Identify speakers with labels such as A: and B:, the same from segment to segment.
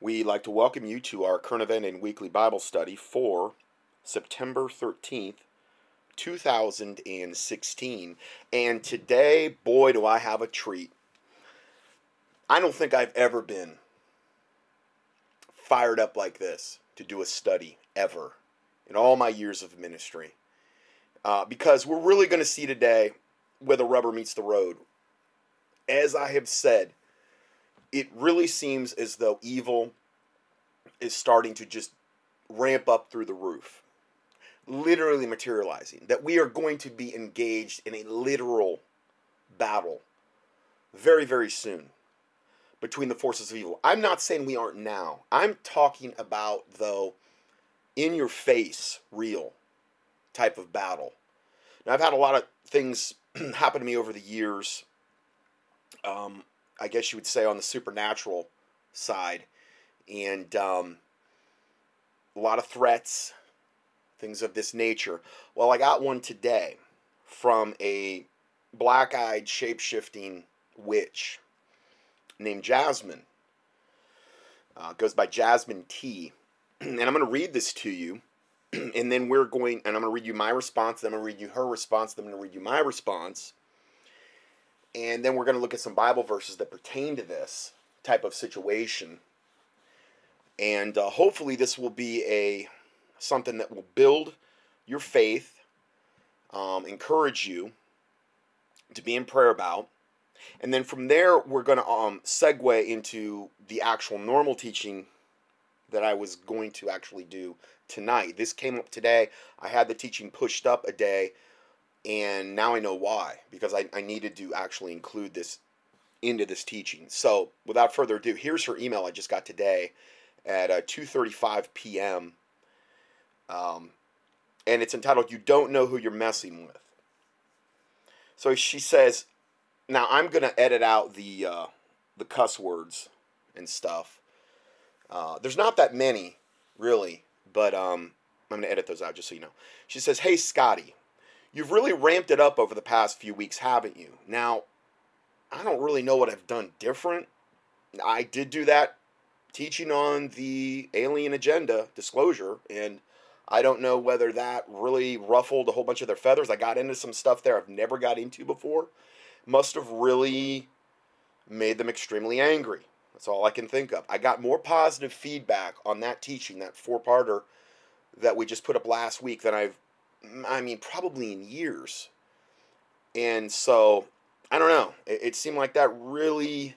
A: We'd like to welcome you to our current event and weekly Bible study for September 13th, 2016. And today, boy, do I have a treat. I don't think I've ever been fired up like this to do a study ever in all my years of ministry. Uh, because we're really going to see today where the rubber meets the road. As I have said, it really seems as though evil is starting to just ramp up through the roof, literally materializing. That we are going to be engaged in a literal battle very, very soon between the forces of evil. I'm not saying we aren't now. I'm talking about, though, in your face, real type of battle. Now, I've had a lot of things happen to me over the years. Um, I guess you would say on the supernatural side, and um, a lot of threats, things of this nature. Well, I got one today from a black eyed, shape shifting witch named Jasmine. Uh, goes by Jasmine T. and I'm going to read this to you. and then we're going, and I'm going to read you my response. Then I'm going to read you her response. Then I'm going to read you my response. And then we're going to look at some Bible verses that pertain to this type of situation. And uh, hopefully, this will be a something that will build your faith, um, encourage you to be in prayer about, and then from there, we're going to um, segue into the actual normal teaching that I was going to actually do tonight. This came up today. I had the teaching pushed up a day, and now I know why, because I, I needed to actually include this into this teaching. So without further ado, here's her email I just got today at uh, 2.35 p.m. Um, and it's entitled, You Don't Know Who You're Messing With. So she says, now I'm gonna edit out the uh, the cuss words and stuff. Uh, there's not that many, really, but um, I'm gonna edit those out just so you know. She says, "Hey Scotty, you've really ramped it up over the past few weeks, haven't you? Now, I don't really know what I've done different. I did do that teaching on the alien agenda disclosure, and I don't know whether that really ruffled a whole bunch of their feathers. I got into some stuff there I've never got into before." must have really made them extremely angry. That's all I can think of. I got more positive feedback on that teaching, that four parter that we just put up last week than I've, I mean, probably in years. And so, I don't know. It, it seemed like that really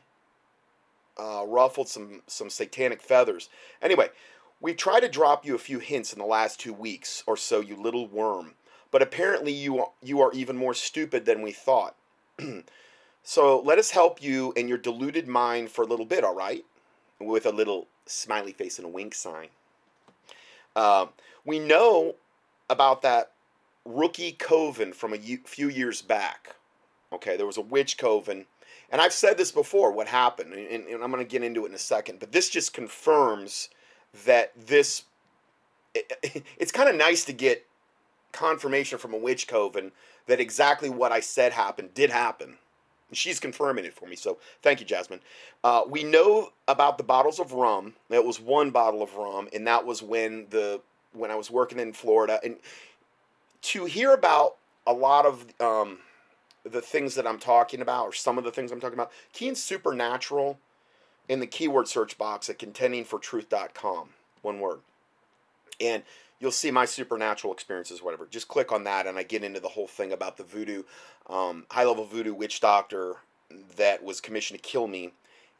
A: uh, ruffled some, some satanic feathers. Anyway, we tried to drop you a few hints in the last two weeks or so, you little worm. But apparently, you, you are even more stupid than we thought. so let us help you in your deluded mind for a little bit, all right? With a little smiley face and a wink sign. Uh, we know about that rookie coven from a few years back. Okay, there was a witch coven. And I've said this before, what happened, and, and I'm going to get into it in a second, but this just confirms that this. It, it's kind of nice to get confirmation from a witch coven that exactly what I said happened did happen. And She's confirming it for me, so thank you, Jasmine. Uh, we know about the bottles of rum. It was one bottle of rum, and that was when the when I was working in Florida. And to hear about a lot of um, the things that I'm talking about, or some of the things I'm talking about, key in supernatural in the keyword search box at contendingfortruth.com. One word. And you'll see my supernatural experiences, whatever. Just click on that, and I get into the whole thing about the voodoo, um, high level voodoo witch doctor that was commissioned to kill me.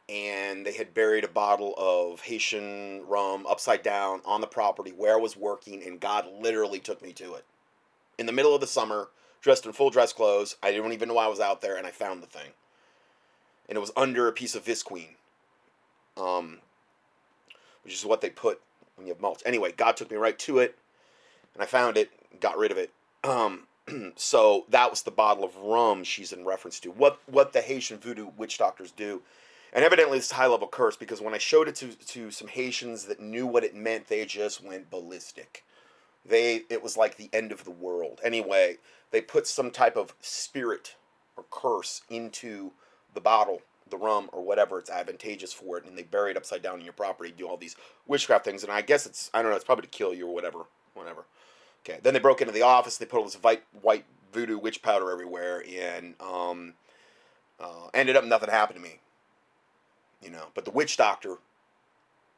A: And they had buried a bottle of Haitian rum upside down on the property where I was working, and God literally took me to it. In the middle of the summer, dressed in full dress clothes, I didn't even know I was out there, and I found the thing. And it was under a piece of Visqueen, um, which is what they put when you have mulch. Anyway, God took me right to it, and I found it, got rid of it. Um, so that was the bottle of rum she's in reference to. What what the Haitian voodoo witch doctors do. And evidently a high level curse because when I showed it to, to some Haitians that knew what it meant, they just went ballistic. They it was like the end of the world. Anyway, they put some type of spirit or curse into the bottle the rum or whatever it's advantageous for it, and they bury it upside down in your property, do all these witchcraft things, and I guess it's I don't know, it's probably to kill you or whatever, whatever. Okay, then they broke into the office. They put all this white white voodoo witch powder everywhere, and um, uh, ended up nothing happened to me. You know, but the witch doctor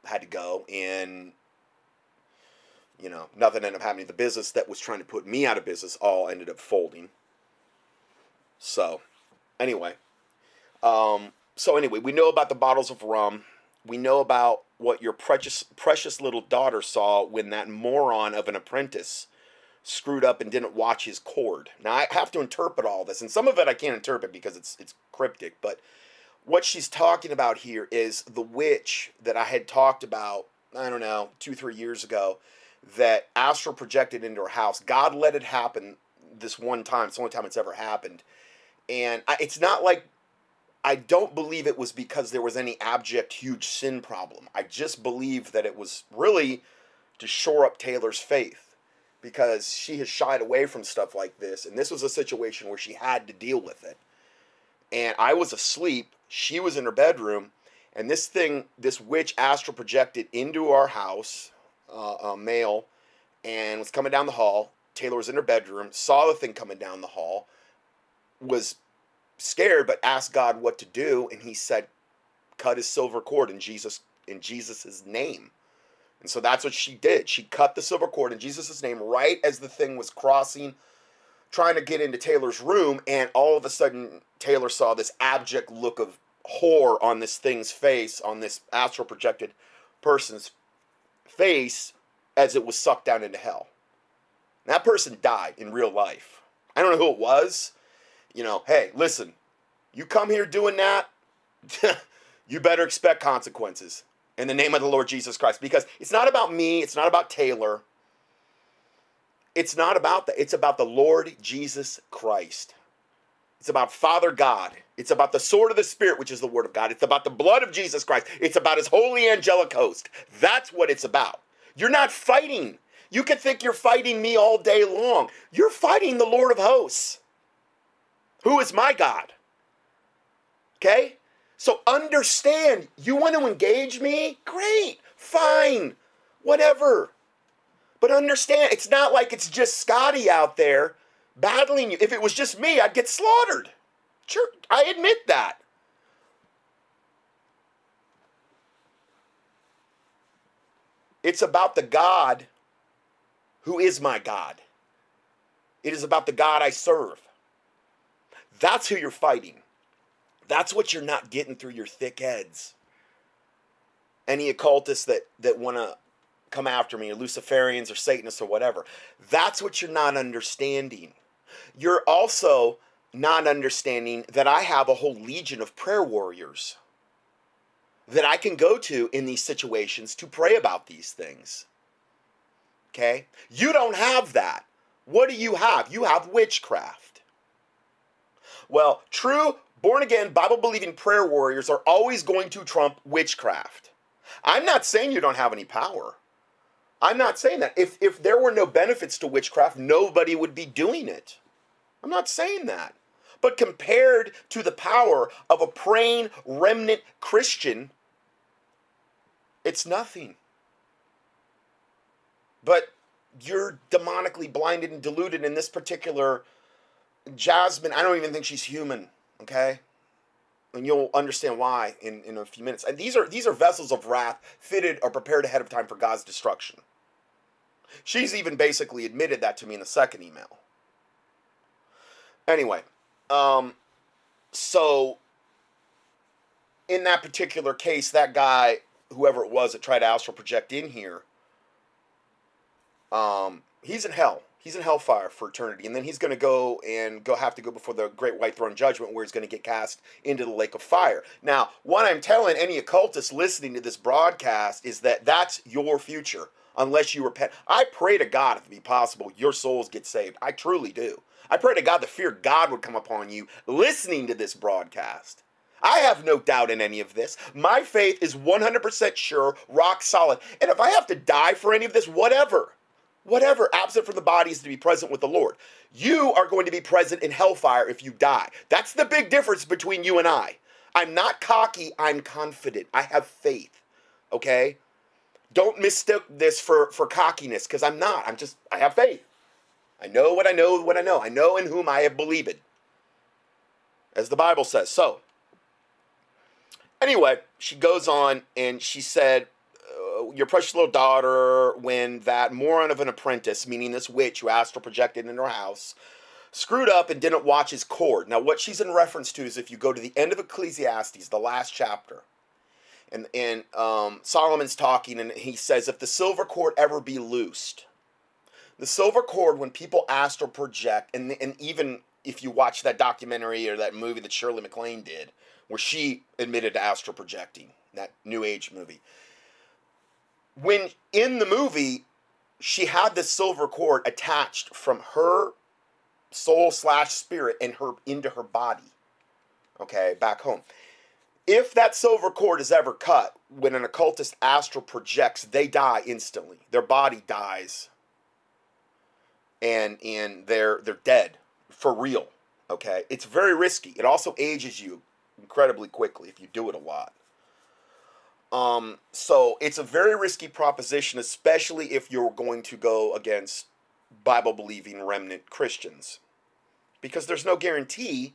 A: had to go, and you know, nothing ended up happening. The business that was trying to put me out of business all ended up folding. So, anyway, um, so anyway, we know about the bottles of rum. We know about what your precious precious little daughter saw when that moron of an apprentice screwed up and didn't watch his cord. Now I have to interpret all this, and some of it I can't interpret because it's it's cryptic. But what she's talking about here is the witch that I had talked about. I don't know two three years ago that astral projected into her house. God let it happen this one time. It's the only time it's ever happened, and I, it's not like I don't believe it was because there was any abject huge sin problem. I just believe that it was really to shore up Taylor's faith because she has shied away from stuff like this. And this was a situation where she had to deal with it. And I was asleep. She was in her bedroom. And this thing, this witch astral projected into our house, uh, a male, and was coming down the hall. Taylor was in her bedroom, saw the thing coming down the hall, was scared, but asked God what to do. And he said, cut his silver cord in Jesus in Jesus' name. And so that's what she did. She cut the silver cord in Jesus' name right as the thing was crossing, trying to get into Taylor's room. And all of a sudden, Taylor saw this abject look of horror on this thing's face, on this astral projected person's face, as it was sucked down into hell. And that person died in real life. I don't know who it was. You know, hey, listen, you come here doing that, you better expect consequences in the name of the Lord Jesus Christ. Because it's not about me, it's not about Taylor. It's not about that. It's about the Lord Jesus Christ. It's about Father God. It's about the sword of the Spirit, which is the Word of God. It's about the blood of Jesus Christ. It's about His holy angelic host. That's what it's about. You're not fighting. You can think you're fighting me all day long. You're fighting the Lord of hosts, who is my God. Okay? So understand, you want to engage me? Great, fine, whatever. But understand, it's not like it's just Scotty out there battling you. If it was just me, I'd get slaughtered. Sure, I admit that. It's about the God who is my God. It is about the God I serve. That's who you're fighting. That's what you're not getting through your thick heads. Any occultists that, that want to come after me, or Luciferians or Satanists or whatever, that's what you're not understanding. You're also not understanding that I have a whole legion of prayer warriors that I can go to in these situations to pray about these things. Okay? You don't have that. What do you have? You have witchcraft. Well, true born again, Bible believing prayer warriors are always going to trump witchcraft. I'm not saying you don't have any power. I'm not saying that. If, if there were no benefits to witchcraft, nobody would be doing it. I'm not saying that. But compared to the power of a praying remnant Christian, it's nothing. But you're demonically blinded and deluded in this particular Jasmine. I don't even think she's human. Okay? And you'll understand why in, in a few minutes. And these are these are vessels of wrath fitted or prepared ahead of time for God's destruction. She's even basically admitted that to me in the second email. Anyway, um, so in that particular case, that guy, whoever it was that tried to astral project in here, um, he's in hell. He's in hellfire for eternity, and then he's going to go and go have to go before the great white throne judgment, where he's going to get cast into the lake of fire. Now, what I'm telling any occultist listening to this broadcast is that that's your future, unless you repent. I pray to God, if it be possible, your souls get saved. I truly do. I pray to God the fear God would come upon you listening to this broadcast. I have no doubt in any of this. My faith is 100% sure, rock solid. And if I have to die for any of this, whatever whatever, absent from the body is to be present with the Lord. You are going to be present in hellfire if you die. That's the big difference between you and I. I'm not cocky, I'm confident. I have faith. Okay? Don't mistake this for, for cockiness, because I'm not. I'm just, I have faith. I know what I know, what I know. I know in whom I have believed. As the Bible says. So, anyway, she goes on and she said, uh, Your precious little daughter, when that moron of an apprentice, meaning this witch who astral projected in her house, screwed up and didn't watch his cord. Now, what she's in reference to is if you go to the end of Ecclesiastes, the last chapter, and, and um, Solomon's talking, and he says, If the silver cord ever be loosed, the silver cord, when people astral project, and, and even if you watch that documentary or that movie that Shirley MacLaine did, where she admitted to astral projecting, that New Age movie. When in the movie, she had the silver cord attached from her soul slash spirit and her into her body. Okay, back home. If that silver cord is ever cut, when an occultist astral projects, they die instantly. Their body dies. And and they're they're dead for real. Okay? It's very risky. It also ages you incredibly quickly if you do it a lot. Um, so it's a very risky proposition, especially if you're going to go against Bible believing remnant Christians. Because there's no guarantee,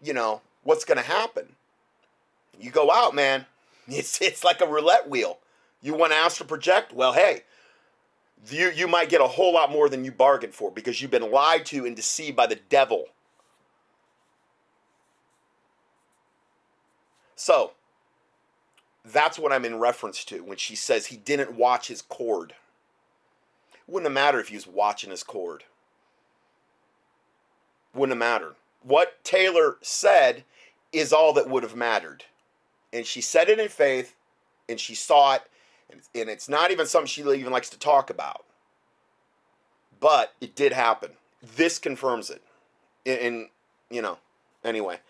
A: you know, what's going to happen. You go out, man. It's, it's like a roulette wheel. You want to astral project? Well, hey, you, you might get a whole lot more than you bargained for because you've been lied to and deceived by the devil. So, that's what I'm in reference to when she says he didn't watch his cord. Wouldn't have mattered if he was watching his cord. Wouldn't have mattered. What Taylor said is all that would have mattered. And she said it in faith, and she saw it, and it's not even something she even likes to talk about. But it did happen. This confirms it. And, you know, anyway,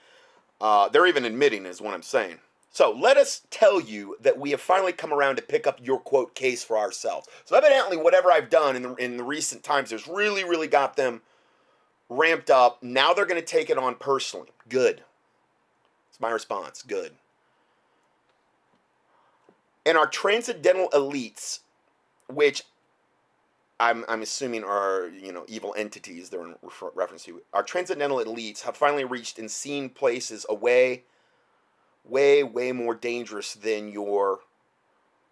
A: uh, they're even admitting is what I'm saying. So let us tell you that we have finally come around to pick up your quote case for ourselves. So evidently, whatever I've done in the, in the recent times has really, really got them ramped up. Now they're going to take it on personally. Good. It's my response. Good. And our transcendental elites, which I'm, I'm assuming are you know evil entities they're in refer- reference to, our transcendental elites have finally reached and seen places away way, way more dangerous than your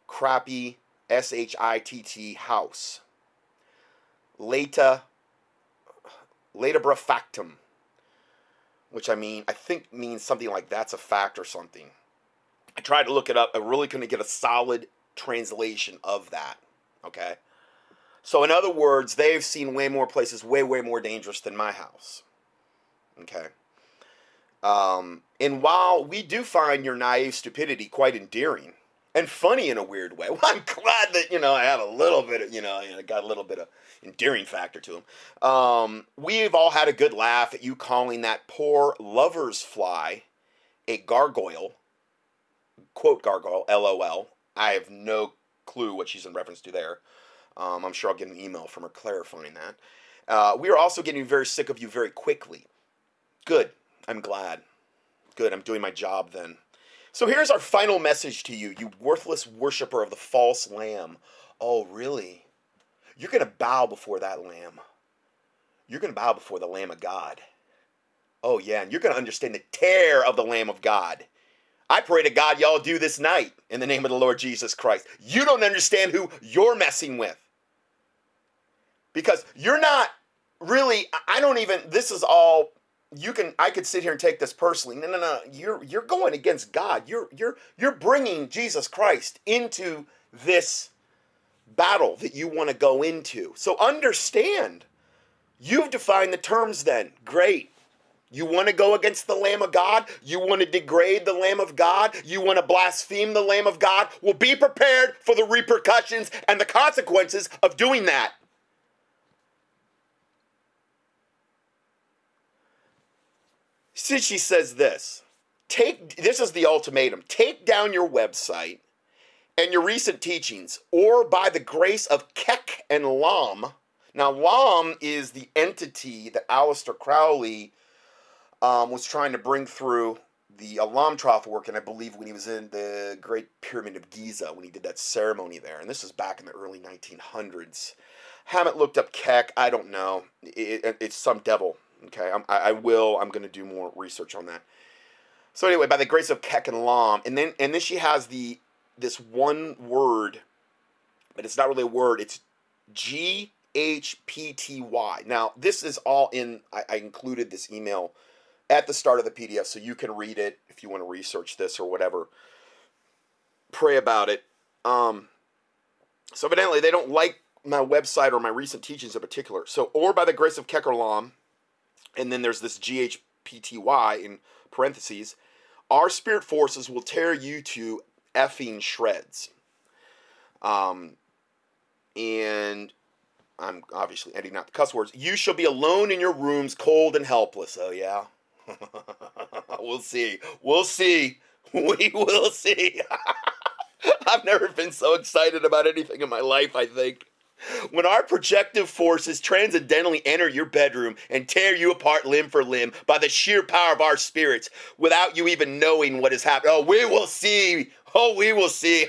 A: crappy S H I T T house. Lata, latabra factum, which I mean, I think means something like that's a fact or something. I tried to look it up. I really couldn't get a solid translation of that. Okay. So, in other words, they've seen way more places, way, way more dangerous than my house. Okay. Um, and while we do find your naive stupidity quite endearing and funny in a weird way, well, I'm glad that you know I have a little bit of you know, I got a little bit of endearing factor to him. Um, we've all had a good laugh at you calling that poor lover's fly a gargoyle. Quote gargoyle, LOL. I have no clue what she's in reference to there. Um, I'm sure I'll get an email from her clarifying that. Uh, we are also getting very sick of you very quickly. Good. I'm glad. Good, I'm doing my job then. So here's our final message to you, you worthless worshiper of the false lamb. Oh, really? You're going to bow before that lamb. You're going to bow before the Lamb of God. Oh, yeah, and you're going to understand the tear of the Lamb of God. I pray to God y'all do this night in the name of the Lord Jesus Christ. You don't understand who you're messing with. Because you're not really, I don't even, this is all you can I could sit here and take this personally. No, no, no. You're you're going against God. You're you're you're bringing Jesus Christ into this battle that you want to go into. So understand. You've defined the terms then. Great. You want to go against the Lamb of God? You want to degrade the Lamb of God? You want to blaspheme the Lamb of God? Well, be prepared for the repercussions and the consequences of doing that. Since she says this, take this is the ultimatum. Take down your website and your recent teachings, or by the grace of Kek and Lam. Now, Lam is the entity that Aleister Crowley um, was trying to bring through the Elamtroth work, and I believe when he was in the Great Pyramid of Giza, when he did that ceremony there, and this was back in the early 1900s. Haven't looked up Keck. I don't know. It, it, it's some devil. Okay, I'm, I, I will. I'm going to do more research on that. So anyway, by the grace of Keck and Lam, and then and then she has the this one word, but it's not really a word. It's G H P T Y. Now this is all in. I, I included this email at the start of the PDF, so you can read it if you want to research this or whatever. Pray about it. Um, so evidently they don't like my website or my recent teachings in particular. So, or by the grace of Kekerlam, and then there's this GHPTY in parentheses, our spirit forces will tear you to effing shreds. Um, and I'm obviously editing out the cuss words. You shall be alone in your rooms, cold and helpless. Oh, yeah. we'll see. We'll see. We will see. I've never been so excited about anything in my life, I think. When our projective forces transcendentally enter your bedroom and tear you apart limb for limb by the sheer power of our spirits without you even knowing what has happened, oh, we will see. Oh, we will see.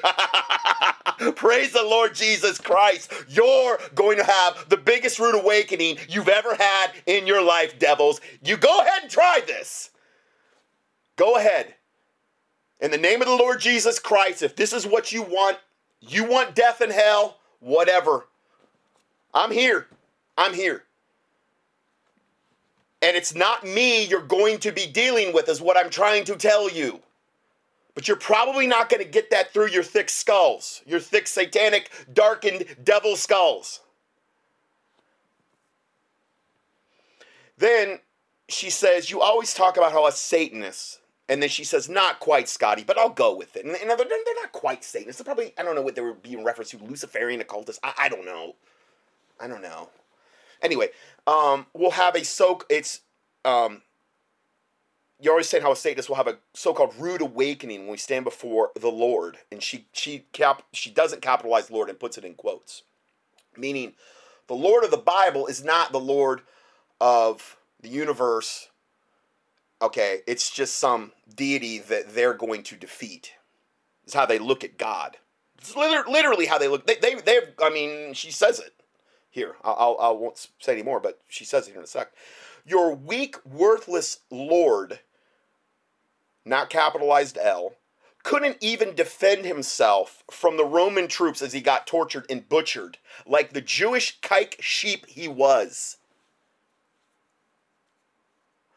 A: Praise the Lord Jesus Christ. You're going to have the biggest rude awakening you've ever had in your life, devils. You go ahead and try this. Go ahead. In the name of the Lord Jesus Christ, if this is what you want, you want death and hell, whatever. I'm here. I'm here. And it's not me you're going to be dealing with, is what I'm trying to tell you. But you're probably not going to get that through your thick skulls, your thick, satanic, darkened devil skulls. Then she says, You always talk about how a Satanist. And then she says, Not quite, Scotty, but I'll go with it. And, they're, they're not quite Satanists. They're probably, I don't know what they were being reference to, Luciferian occultists. I, I don't know. I don't know. Anyway, um, we'll have a soak. It's um, you're always saying how a Satanist will have a so-called rude awakening when we stand before the Lord, and she she cap she doesn't capitalize Lord and puts it in quotes, meaning the Lord of the Bible is not the Lord of the universe. Okay, it's just some deity that they're going to defeat. Is how they look at God. It's literally how they look. They they they. I mean, she says it here. I'll, I'll, I won't say any more, but she says it here in a sec. Your weak, worthless Lord, not capitalized L, couldn't even defend himself from the Roman troops as he got tortured and butchered, like the Jewish kike sheep he was.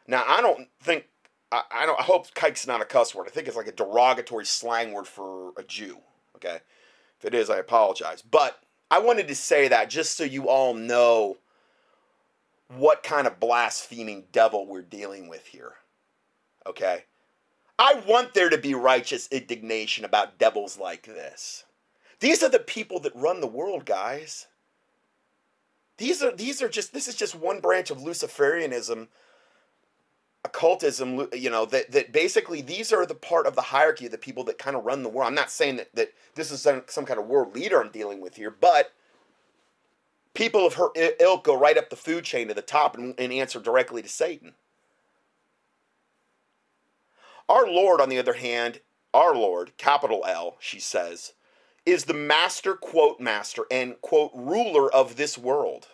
A: Now, I don't think, I, I don't, I hope kike's not a cuss word. I think it's like a derogatory slang word for a Jew, okay? If it is, I apologize. But I wanted to say that just so you all know what kind of blaspheming devil we're dealing with here. Okay? I want there to be righteous indignation about devils like this. These are the people that run the world, guys. These are these are just this is just one branch of Luciferianism occultism, you know, that, that basically these are the part of the hierarchy of the people that kind of run the world. I'm not saying that, that this is some, some kind of world leader I'm dealing with here, but people of her ilk go right up the food chain to the top and, and answer directly to Satan. Our Lord, on the other hand, our Lord, capital L, she says, is the master, quote, master, and, quote, ruler of this world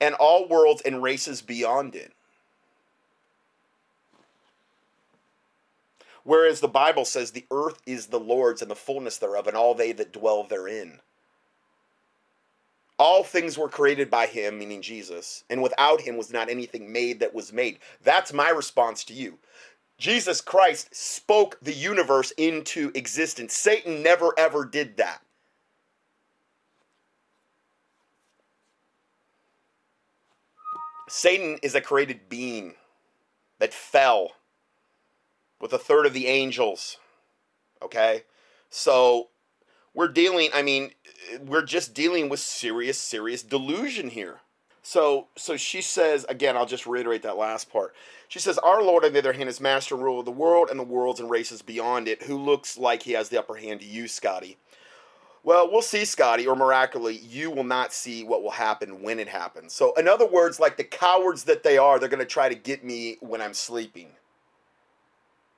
A: and all worlds and races beyond it. Whereas the Bible says the earth is the Lord's and the fullness thereof, and all they that dwell therein. All things were created by him, meaning Jesus, and without him was not anything made that was made. That's my response to you. Jesus Christ spoke the universe into existence. Satan never ever did that. Satan is a created being that fell with a third of the angels. Okay? So we're dealing, I mean, we're just dealing with serious, serious delusion here. So, so she says again. I'll just reiterate that last part. She says, "Our Lord, on the other hand, is master ruler of the world and the worlds and races beyond it. Who looks like he has the upper hand to you, Scotty? Well, we'll see, Scotty, or miraculously, you will not see what will happen when it happens. So, in other words, like the cowards that they are, they're going to try to get me when I'm sleeping.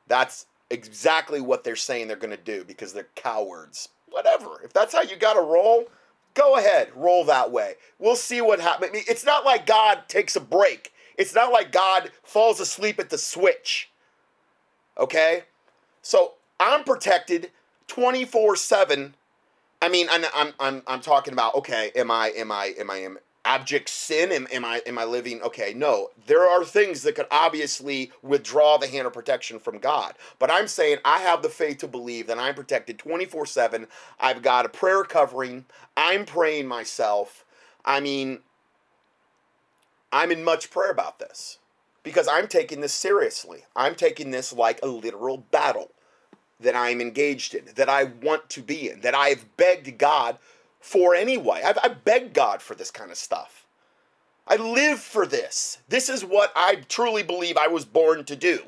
A: That's exactly what they're saying they're going to do because they're cowards. Whatever. If that's how you got to roll, go ahead, roll that way. We'll see what happens. It's not like God takes a break. It's not like God falls asleep at the switch. Okay? So I'm protected 24 7. I mean, I'm, I'm, I'm, I'm talking about, okay, am I, am I, am I, am, abject sin? Am, am I am I living? Okay, no. There are things that could obviously withdraw the hand of protection from God. But I'm saying I have the faith to believe that I'm protected 24 7. I've got a prayer covering. I'm praying myself. I mean, I'm in much prayer about this because I'm taking this seriously. I'm taking this like a literal battle that I'm engaged in, that I want to be in, that I've begged God for anyway. I've, I've begged God for this kind of stuff. I live for this. This is what I truly believe I was born to do.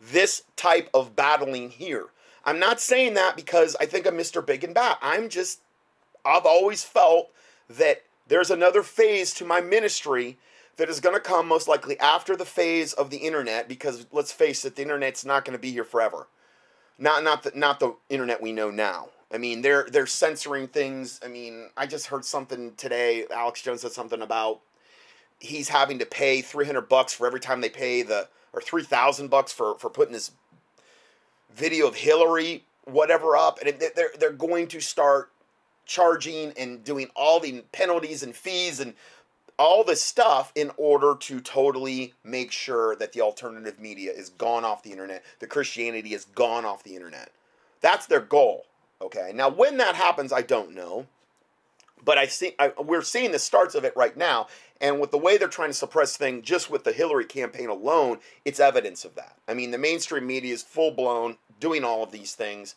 A: This type of battling here. I'm not saying that because I think I'm Mr. Big and Bad. I'm just, I've always felt that there's another phase to my ministry that is going to come most likely after the phase of the internet because let's face it, the internet's not going to be here forever. Not, not, the, not the internet we know now. I mean, they're they're censoring things. I mean, I just heard something today. Alex Jones said something about he's having to pay 300 bucks for every time they pay the or 3000 bucks for for putting this video of Hillary whatever up and they're they're going to start charging and doing all the penalties and fees and all this stuff in order to totally make sure that the alternative media is gone off the internet, the Christianity is gone off the internet. That's their goal. Okay, now when that happens, I don't know, but I see I, we're seeing the starts of it right now, and with the way they're trying to suppress things, just with the Hillary campaign alone, it's evidence of that. I mean, the mainstream media is full blown doing all of these things,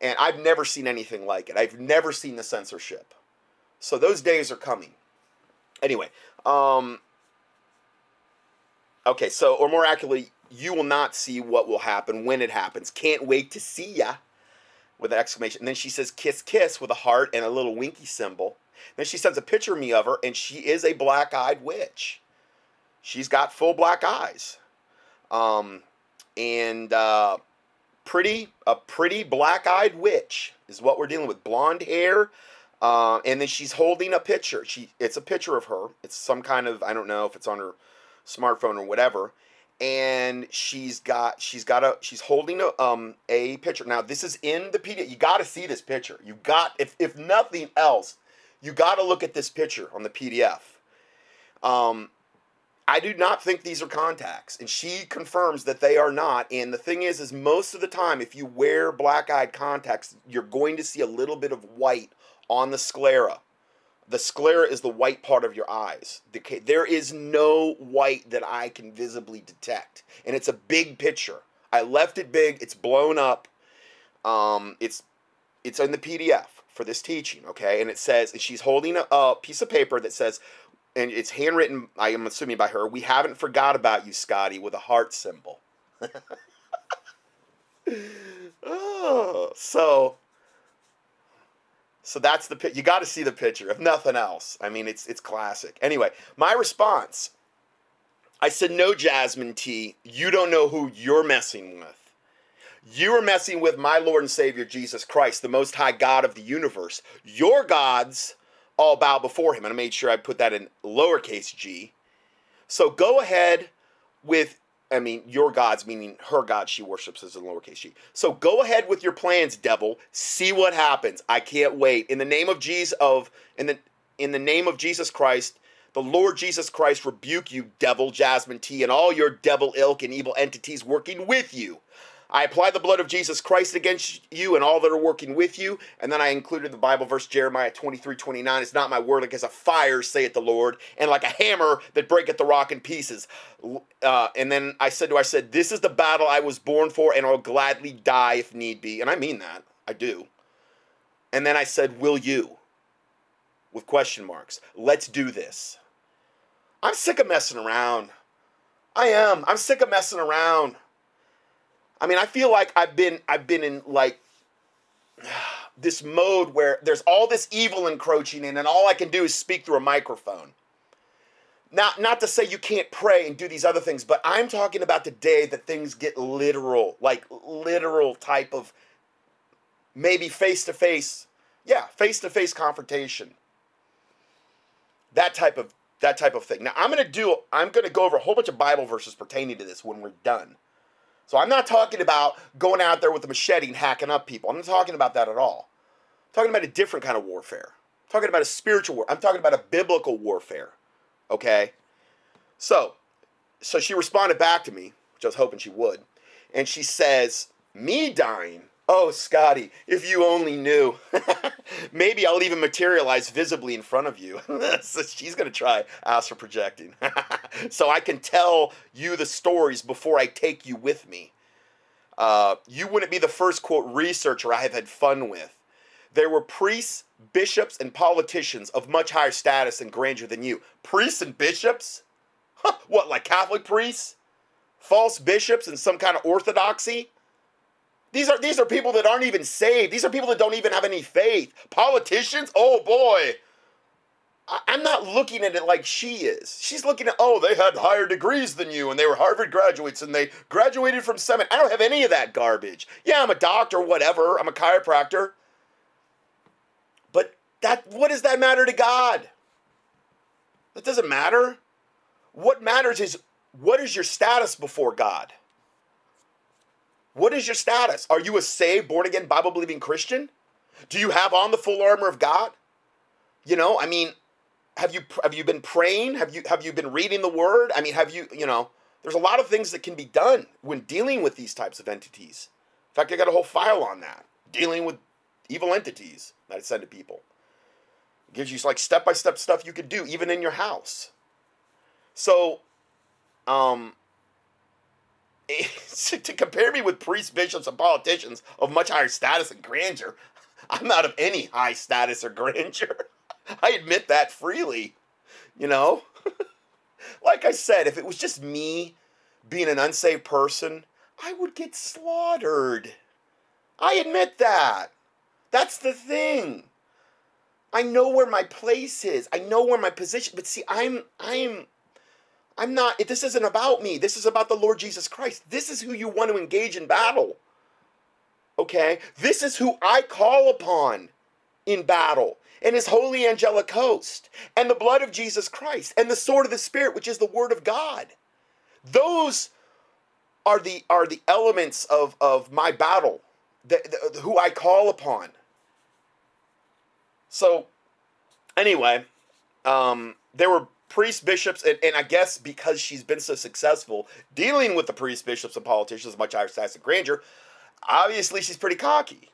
A: and I've never seen anything like it. I've never seen the censorship, so those days are coming. Anyway, um, okay, so or more accurately, you will not see what will happen when it happens. Can't wait to see ya with an exclamation. And then she says kiss kiss with a heart and a little winky symbol. Then she sends a picture of me of her, and she is a black eyed witch. She's got full black eyes. Um, and uh, pretty, a pretty black eyed witch is what we're dealing with. Blonde hair. Uh, and then she's holding a picture. She, it's a picture of her. It's some kind of, I don't know if it's on her smartphone or whatever and she's got she's got a she's holding a um a picture. Now this is in the PDF. You got to see this picture. You got if if nothing else, you got to look at this picture on the PDF. Um, I do not think these are contacts, and she confirms that they are not. And the thing is, is most of the time, if you wear black-eyed contacts, you're going to see a little bit of white on the sclera. The sclera is the white part of your eyes. The, there is no white that I can visibly detect, and it's a big picture. I left it big. It's blown up. Um, it's it's in the PDF for this teaching. Okay, and it says and she's holding a, a piece of paper that says, and it's handwritten. I am assuming by her. We haven't forgot about you, Scotty, with a heart symbol. oh, so so that's the you got to see the picture if nothing else. I mean, it's it's classic. Anyway, my response. I said, "No, Jasmine T. You don't know who you're messing with. You are messing with my Lord and Savior Jesus Christ, the Most High God of the universe. Your gods all bow before Him." And I made sure I put that in lowercase g. So go ahead with I mean, your gods, meaning her God she worships as in lowercase g. So go ahead with your plans, devil. See what happens. I can't wait. In the name of Jesus of in the in the name of Jesus Christ, the Lord Jesus Christ rebuke you, devil, Jasmine T, and all your devil ilk and evil entities working with you. I apply the blood of Jesus Christ against you and all that are working with you. And then I included the Bible verse Jeremiah 23 29. It's not my word like as a fire, saith the Lord, and like a hammer that breaketh the rock in pieces. Uh, and then I said to I said, This is the battle I was born for, and I'll gladly die if need be. And I mean that. I do. And then I said, Will you? With question marks. Let's do this. I'm sick of messing around. I am. I'm sick of messing around. I mean, I feel like I've been I've been in like this mode where there's all this evil encroaching in, and all I can do is speak through a microphone. not not to say you can't pray and do these other things, but I'm talking about the day that things get literal, like literal type of maybe face to face, yeah, face to face confrontation. That type of that type of thing. Now I'm gonna do I'm gonna go over a whole bunch of Bible verses pertaining to this when we're done. So I'm not talking about going out there with a machete and hacking up people. I'm not talking about that at all. I'm talking about a different kind of warfare. I'm talking about a spiritual war. I'm talking about a biblical warfare. Okay? So, so she responded back to me, which I was hoping she would, and she says, "Me dying? Oh, Scotty, if you only knew. Maybe I'll even materialize visibly in front of you. so she's going to try astral projecting. so I can tell you the stories before I take you with me. Uh, you wouldn't be the first, quote, researcher I have had fun with. There were priests, bishops, and politicians of much higher status and grandeur than you. Priests and bishops? Huh, what, like Catholic priests? False bishops and some kind of orthodoxy? These are these are people that aren't even saved. These are people that don't even have any faith. Politicians? Oh boy. I'm not looking at it like she is. She's looking at, oh, they had higher degrees than you and they were Harvard graduates and they graduated from seminary. I don't have any of that garbage. Yeah, I'm a doctor, whatever. I'm a chiropractor. But that what does that matter to God? That doesn't matter. What matters is what is your status before God? What is your status? Are you a saved, born again, Bible believing Christian? Do you have on the full armor of God? You know, I mean, have you have you been praying? Have you have you been reading the word? I mean, have you, you know, there's a lot of things that can be done when dealing with these types of entities. In fact, I got a whole file on that. Dealing with evil entities that I send to people. It gives you like step-by-step stuff you could do even in your house. So um to compare me with priests, bishops, and politicians of much higher status and grandeur, I'm not of any high status or grandeur. I admit that freely. You know? like I said, if it was just me being an unsaved person, I would get slaughtered. I admit that. That's the thing. I know where my place is. I know where my position, but see I'm I'm I'm not, this isn't about me. This is about the Lord Jesus Christ. This is who you want to engage in battle. Okay? This is who I call upon in battle and his holy angelic host and the blood of Jesus Christ and the sword of the Spirit, which is the word of God. Those are the are the elements of, of my battle, the, the, who I call upon. So, anyway, um, there were priests, bishops, and, and I guess because she's been so successful dealing with the priests, bishops, and politicians, much higher status and grandeur, obviously she's pretty cocky.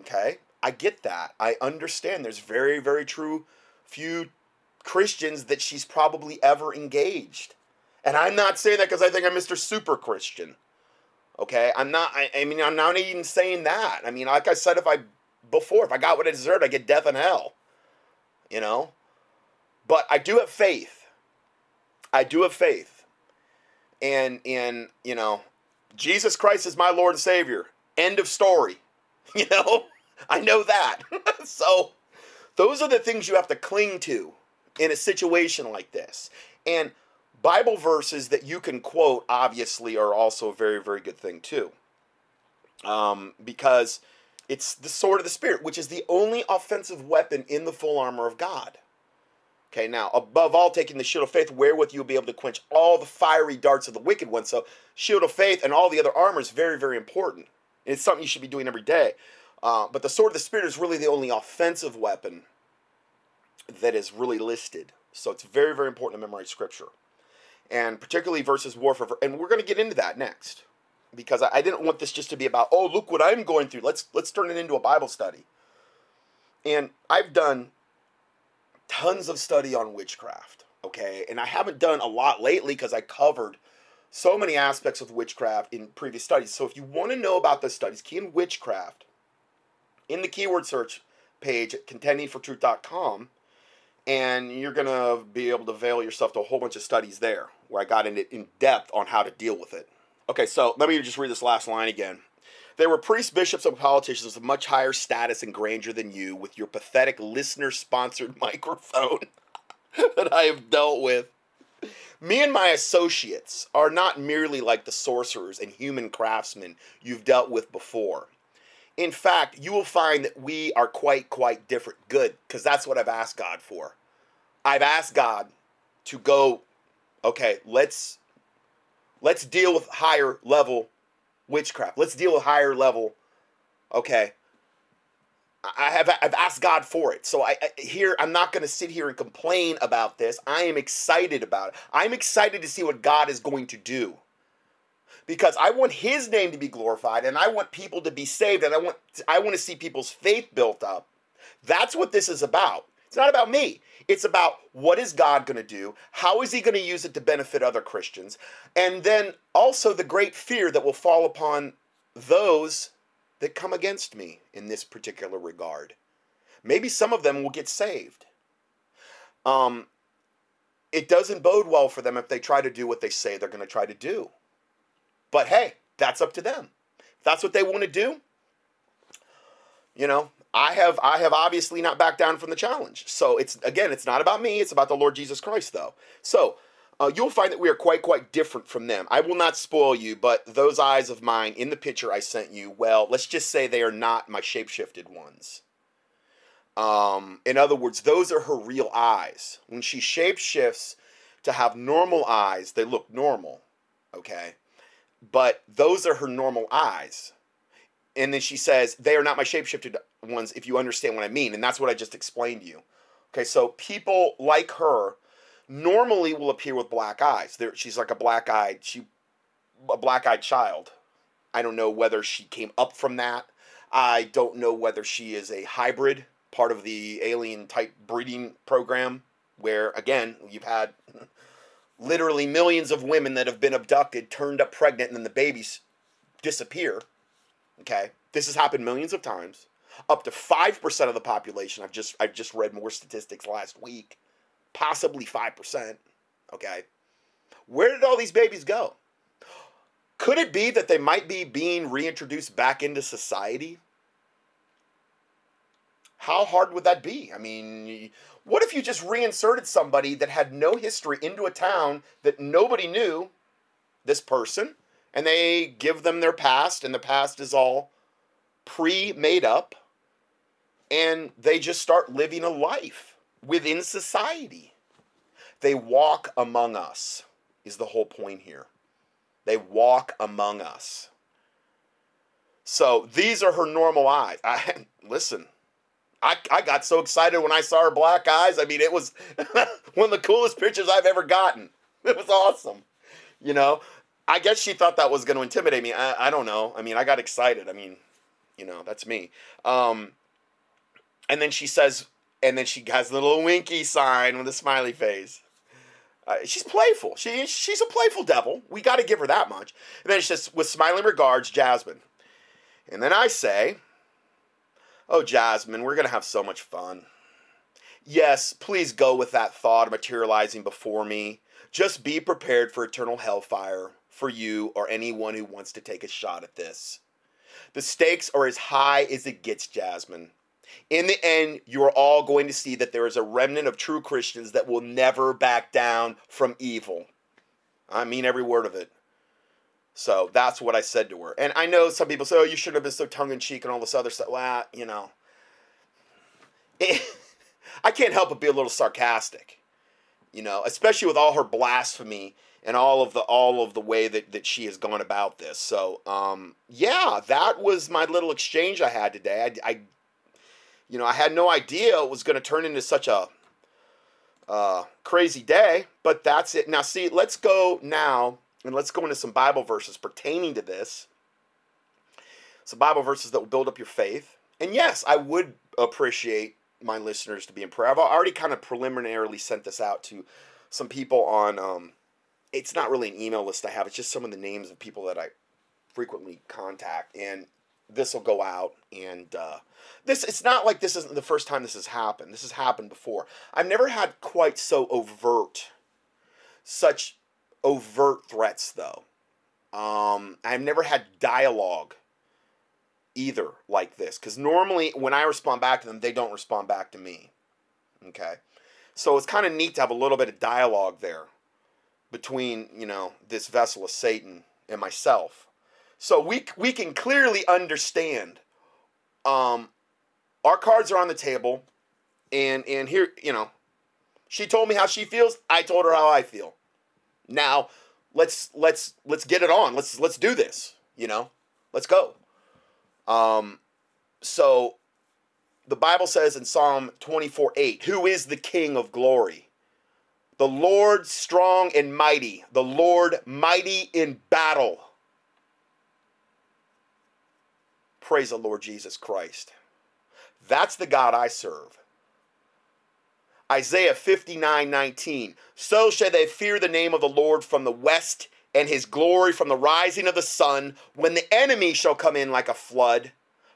A: Okay? I get that. I understand there's very, very true few Christians that she's probably ever engaged. And I'm not saying that because I think I'm Mr. Super Christian. Okay? I'm not, I, I mean, I'm not even saying that. I mean, like I said, if I, before, if I got what I deserved, I get death and hell. You know? But I do have faith. I do have faith. And in, you know, Jesus Christ is my Lord and Savior. End of story. You know? I know that. so those are the things you have to cling to in a situation like this. And Bible verses that you can quote, obviously, are also a very, very good thing, too. Um, because it's the sword of the Spirit, which is the only offensive weapon in the full armor of God. Okay, now, above all, taking the shield of faith, wherewith you'll be able to quench all the fiery darts of the wicked one. So, shield of faith and all the other armor is very, very important. It's something you should be doing every day. Uh, but the sword of the Spirit is really the only offensive weapon that is really listed. So, it's very, very important to memorize scripture. And particularly versus warfare. And we're going to get into that next. Because I, I didn't want this just to be about, oh, look what I'm going through. Let's let's turn it into a Bible study. And I've done tons of study on witchcraft, okay? And I haven't done a lot lately because I covered so many aspects of witchcraft in previous studies. So if you want to know about those studies, key in witchcraft in the keyword search page at contendingfortruth.com and you're going to be able to avail yourself to a whole bunch of studies there where I got in it in depth on how to deal with it. Okay, so let me just read this last line again. There were priests, bishops, and politicians of much higher status and grandeur than you with your pathetic listener sponsored microphone that I have dealt with. Me and my associates are not merely like the sorcerers and human craftsmen you've dealt with before. In fact, you will find that we are quite, quite different. Good, because that's what I've asked God for. I've asked God to go, okay, let's let's deal with higher level witchcraft. Let's deal with higher level, okay, I have I've asked God for it. So I, I here I'm not going to sit here and complain about this. I am excited about it. I'm excited to see what God is going to do. Because I want his name to be glorified and I want people to be saved and I want I want to see people's faith built up. That's what this is about. It's not about me. It's about what is God going to do? How is he going to use it to benefit other Christians? And then also the great fear that will fall upon those that come against me in this particular regard. Maybe some of them will get saved. Um, it doesn't bode well for them if they try to do what they say they're going to try to do. But hey, that's up to them. If that's what they want to do, you know, I have I have obviously not backed down from the challenge. So it's again, it's not about me, it's about the Lord Jesus Christ though. So, uh, you'll find that we are quite, quite different from them. I will not spoil you, but those eyes of mine in the picture I sent you, well, let's just say they are not my shapeshifted ones. Um, in other words, those are her real eyes. When she shapeshifts to have normal eyes, they look normal, okay? But those are her normal eyes. And then she says, they are not my shapeshifted ones, if you understand what I mean. And that's what I just explained to you. Okay, so people like her normally will appear with black eyes. There, she's like a black eyed she, a black eyed child. I don't know whether she came up from that. I don't know whether she is a hybrid, part of the alien type breeding program, where again you've had literally millions of women that have been abducted, turned up pregnant, and then the babies disappear. Okay, this has happened millions of times. Up to five percent of the population. I've just I've just read more statistics last week possibly 5%. Okay. Where did all these babies go? Could it be that they might be being reintroduced back into society? How hard would that be? I mean, what if you just reinserted somebody that had no history into a town that nobody knew this person and they give them their past and the past is all pre made up and they just start living a life? within society. They walk among us, is the whole point here. They walk among us. So these are her normal eyes. I listen. I, I got so excited when I saw her black eyes. I mean, it was one of the coolest pictures I've ever gotten. It was awesome. You know, I guess she thought that was going to intimidate me. I, I don't know. I mean, I got excited. I mean, you know, that's me. Um, and then she says, and then she has a little winky sign with a smiley face. Uh, she's playful. She she's a playful devil. We got to give her that much. And then she says, with smiling regards, Jasmine. And then I say, Oh, Jasmine, we're going to have so much fun. Yes, please go with that thought materializing before me. Just be prepared for eternal hellfire for you or anyone who wants to take a shot at this. The stakes are as high as it gets, Jasmine. In the end, you are all going to see that there is a remnant of true Christians that will never back down from evil. I mean every word of it. So that's what I said to her. And I know some people say, oh, you shouldn't have been so tongue in cheek and all this other stuff. Well, you know, it, I can't help but be a little sarcastic, you know, especially with all her blasphemy and all of the all of the way that, that she has gone about this. So um, yeah, that was my little exchange I had today. I, I you know, I had no idea it was going to turn into such a uh, crazy day, but that's it. Now, see, let's go now and let's go into some Bible verses pertaining to this. Some Bible verses that will build up your faith. And yes, I would appreciate my listeners to be in prayer. I've already kind of preliminarily sent this out to some people on. Um, it's not really an email list I have. It's just some of the names of people that I frequently contact, and this will go out and uh, this it's not like this isn't the first time this has happened this has happened before. I've never had quite so overt such overt threats though. Um, i've never had dialogue either like this because normally when i respond back to them they don't respond back to me okay? So it's kind of neat to have a little bit of dialogue there between, you know, this vessel of Satan and myself. So we we can clearly understand um our cards are on the table and and here, you know, she told me how she feels, I told her how I feel. Now, let's let's let's get it on. Let's let's do this, you know? Let's go. Um so the Bible says in Psalm 24 8, Who is the King of glory? The Lord strong and mighty, the Lord mighty in battle. Praise the Lord Jesus Christ. That's the God I serve. Isaiah 59 19. So shall they fear the name of the Lord from the west, and his glory from the rising of the sun, when the enemy shall come in like a flood.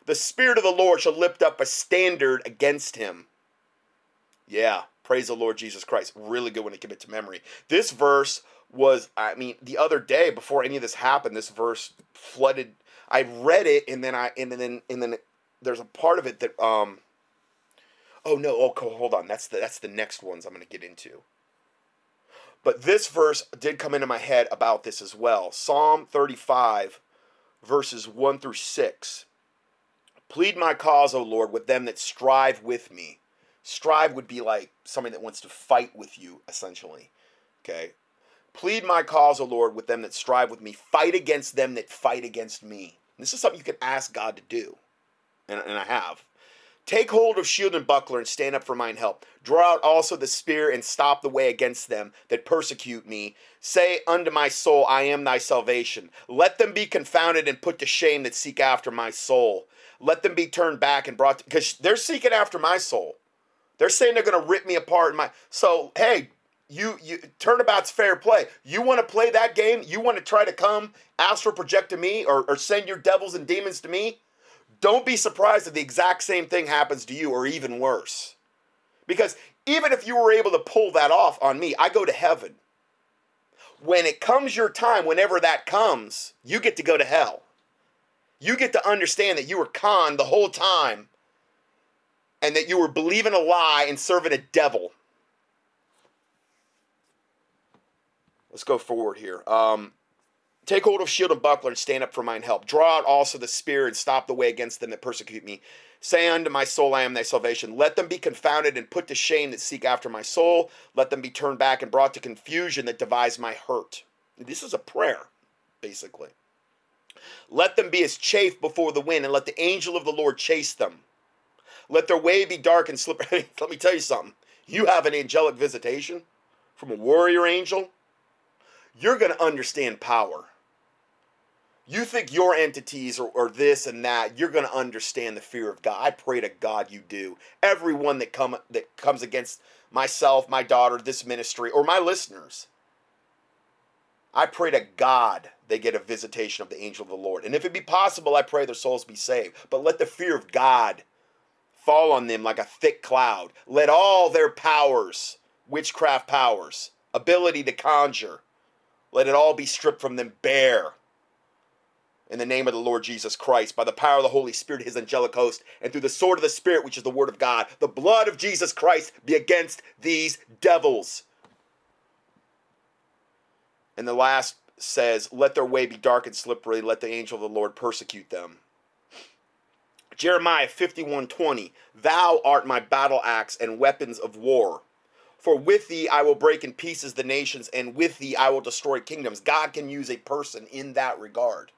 A: The Spirit of the Lord shall lift up a standard against him. Yeah, praise the Lord Jesus Christ. Really good when to commit to memory. This verse was, I mean, the other day before any of this happened, this verse flooded. I read it and then I and then and then there's a part of it that um. Oh no! Oh, hold on. That's the that's the next ones I'm going to get into. But this verse did come into my head about this as well. Psalm 35, verses 1 through 6. Plead my cause, O Lord, with them that strive with me. Strive would be like somebody that wants to fight with you, essentially. Okay? Plead my cause, O Lord, with them that strive with me. Fight against them that fight against me. This is something you can ask God to do. And, and I have. Take hold of shield and buckler and stand up for mine help. Draw out also the spear and stop the way against them that persecute me. Say unto my soul, I am thy salvation. Let them be confounded and put to shame that seek after my soul. Let them be turned back and brought because they're seeking after my soul. They're saying they're going to rip me apart. My so hey, you you turnabout's fair play. You want to play that game? You want to try to come astral project to me or, or send your devils and demons to me? don't be surprised if the exact same thing happens to you or even worse. Because even if you were able to pull that off on me, I go to heaven. When it comes your time, whenever that comes, you get to go to hell. You get to understand that you were conned the whole time and that you were believing a lie and serving a devil. Let's go forward here. Um, Take hold of shield and buckler and stand up for mine help. Draw out also the spear and stop the way against them that persecute me. Say unto my soul, I am thy salvation. Let them be confounded and put to shame that seek after my soul. Let them be turned back and brought to confusion that devise my hurt. This is a prayer, basically. Let them be as chaff before the wind, and let the angel of the Lord chase them. Let their way be dark and slippery. let me tell you something. You have an angelic visitation from a warrior angel. You're going to understand power you think your entities or this and that you're going to understand the fear of god i pray to god you do everyone that come that comes against myself my daughter this ministry or my listeners i pray to god they get a visitation of the angel of the lord and if it be possible i pray their souls be saved but let the fear of god fall on them like a thick cloud let all their powers witchcraft powers ability to conjure let it all be stripped from them bare in the name of the Lord Jesus Christ, by the power of the Holy Spirit, his angelic host, and through the sword of the Spirit, which is the word of God, the blood of Jesus Christ be against these devils. And the last says, Let their way be dark and slippery, let the angel of the Lord persecute them. Jeremiah 51:20 Thou art my battle axe and weapons of war. For with thee I will break in pieces the nations, and with thee I will destroy kingdoms. God can use a person in that regard.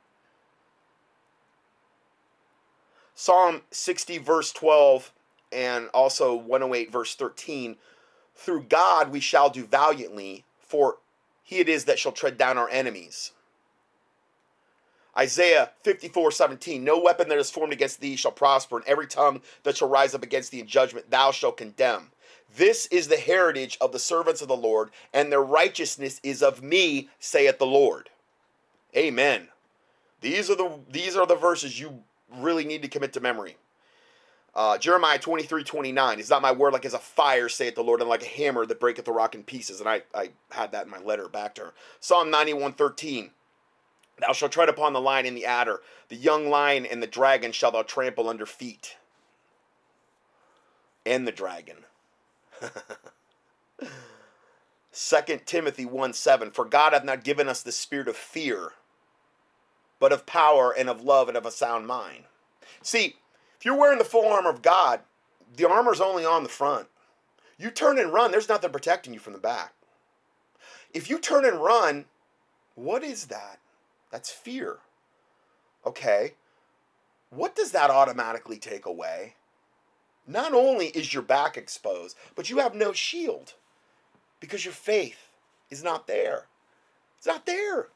A: Psalm 60, verse 12, and also 108, verse 13 Through God we shall do valiantly, for he it is that shall tread down our enemies. Isaiah 54, 17 No weapon that is formed against thee shall prosper, and every tongue that shall rise up against thee in judgment thou shalt condemn. This is the heritage of the servants of the Lord, and their righteousness is of me, saith the Lord. Amen. These are the these are the verses you really need to commit to memory. Uh, Jeremiah 23, 29. Is not my word like as a fire, saith the Lord, and like a hammer that breaketh the rock in pieces. And I, I had that in my letter back to her. Psalm 91, 13. Thou shalt tread upon the lion and the adder, the young lion and the dragon shall thou trample under feet. And the dragon. 2 Timothy 1 7, for God hath not given us the spirit of fear, but of power and of love and of a sound mind. See, if you're wearing the full armor of God, the armor's only on the front. You turn and run, there's nothing protecting you from the back. If you turn and run, what is that? That's fear. Okay. What does that automatically take away? Not only is your back exposed, but you have no shield because your faith is not there. It's not there.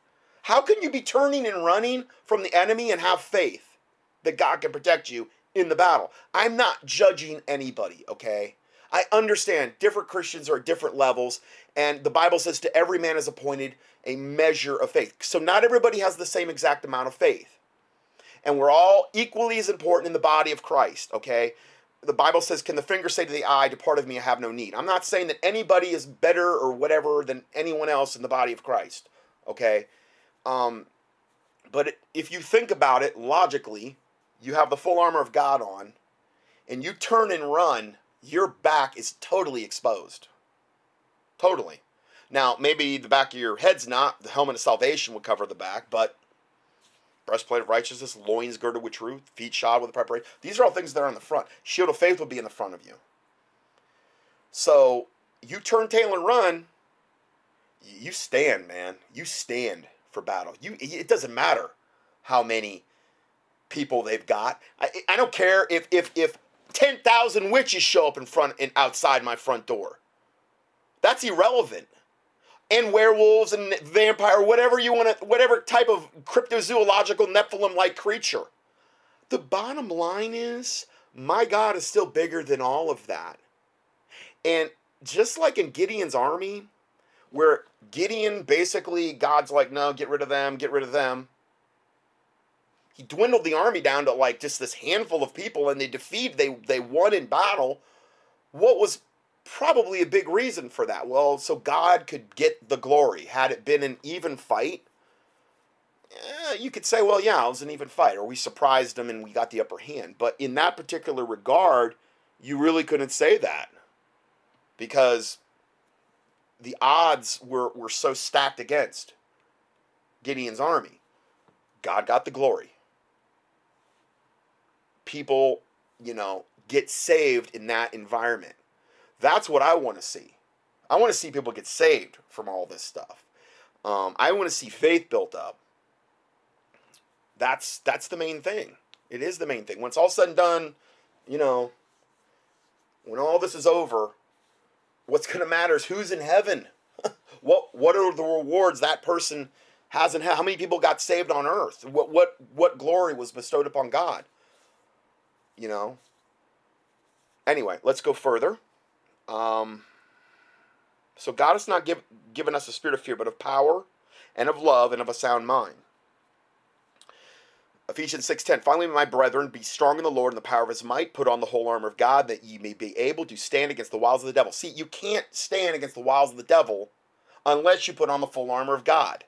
A: How can you be turning and running from the enemy and have faith that God can protect you in the battle? I'm not judging anybody, okay? I understand different Christians are at different levels, and the Bible says to every man is appointed a measure of faith. So not everybody has the same exact amount of faith. And we're all equally as important in the body of Christ, okay? The Bible says, Can the finger say to the eye, Depart of me, I have no need? I'm not saying that anybody is better or whatever than anyone else in the body of Christ, okay? Um, but if you think about it logically, you have the full armor of God on, and you turn and run, your back is totally exposed. Totally. Now, maybe the back of your head's not. The helmet of salvation would cover the back, but breastplate of righteousness, loins girded with truth, feet shod with the preparation. These are all things that are on the front. Shield of faith will be in the front of you. So you turn tail and run. You stand, man. You stand for battle. You. It doesn't matter how many people they've got. I, I don't care if if if ten thousand witches show up in front and outside my front door. That's irrelevant and werewolves and vampire, whatever you want to, whatever type of cryptozoological Nephilim like creature. The bottom line is, my God is still bigger than all of that. And just like in Gideon's army, where Gideon basically, God's like, no, get rid of them, get rid of them. He dwindled the army down to like just this handful of people and they defeated, they, they won in battle. What was probably a big reason for that. Well, so God could get the glory. Had it been an even fight, eh, you could say, well, yeah, it was an even fight, or we surprised them and we got the upper hand. But in that particular regard, you really couldn't say that because the odds were, were so stacked against Gideon's army. God got the glory. People, you know, get saved in that environment. That's what I want to see. I want to see people get saved from all this stuff. Um, I want to see faith built up. That's that's the main thing. It is the main thing. When it's all said and done, you know, when all this is over, what's going to matter is who's in heaven. what what are the rewards that person hasn't had? How many people got saved on earth? What what what glory was bestowed upon God? You know. Anyway, let's go further. Um, so God has not give, given us a spirit of fear, but of power and of love and of a sound mind. Ephesians 6:10 Finally my brethren be strong in the Lord and the power of his might put on the whole armor of God that ye may be able to stand against the wiles of the devil. See, you can't stand against the wiles of the devil unless you put on the full armor of God.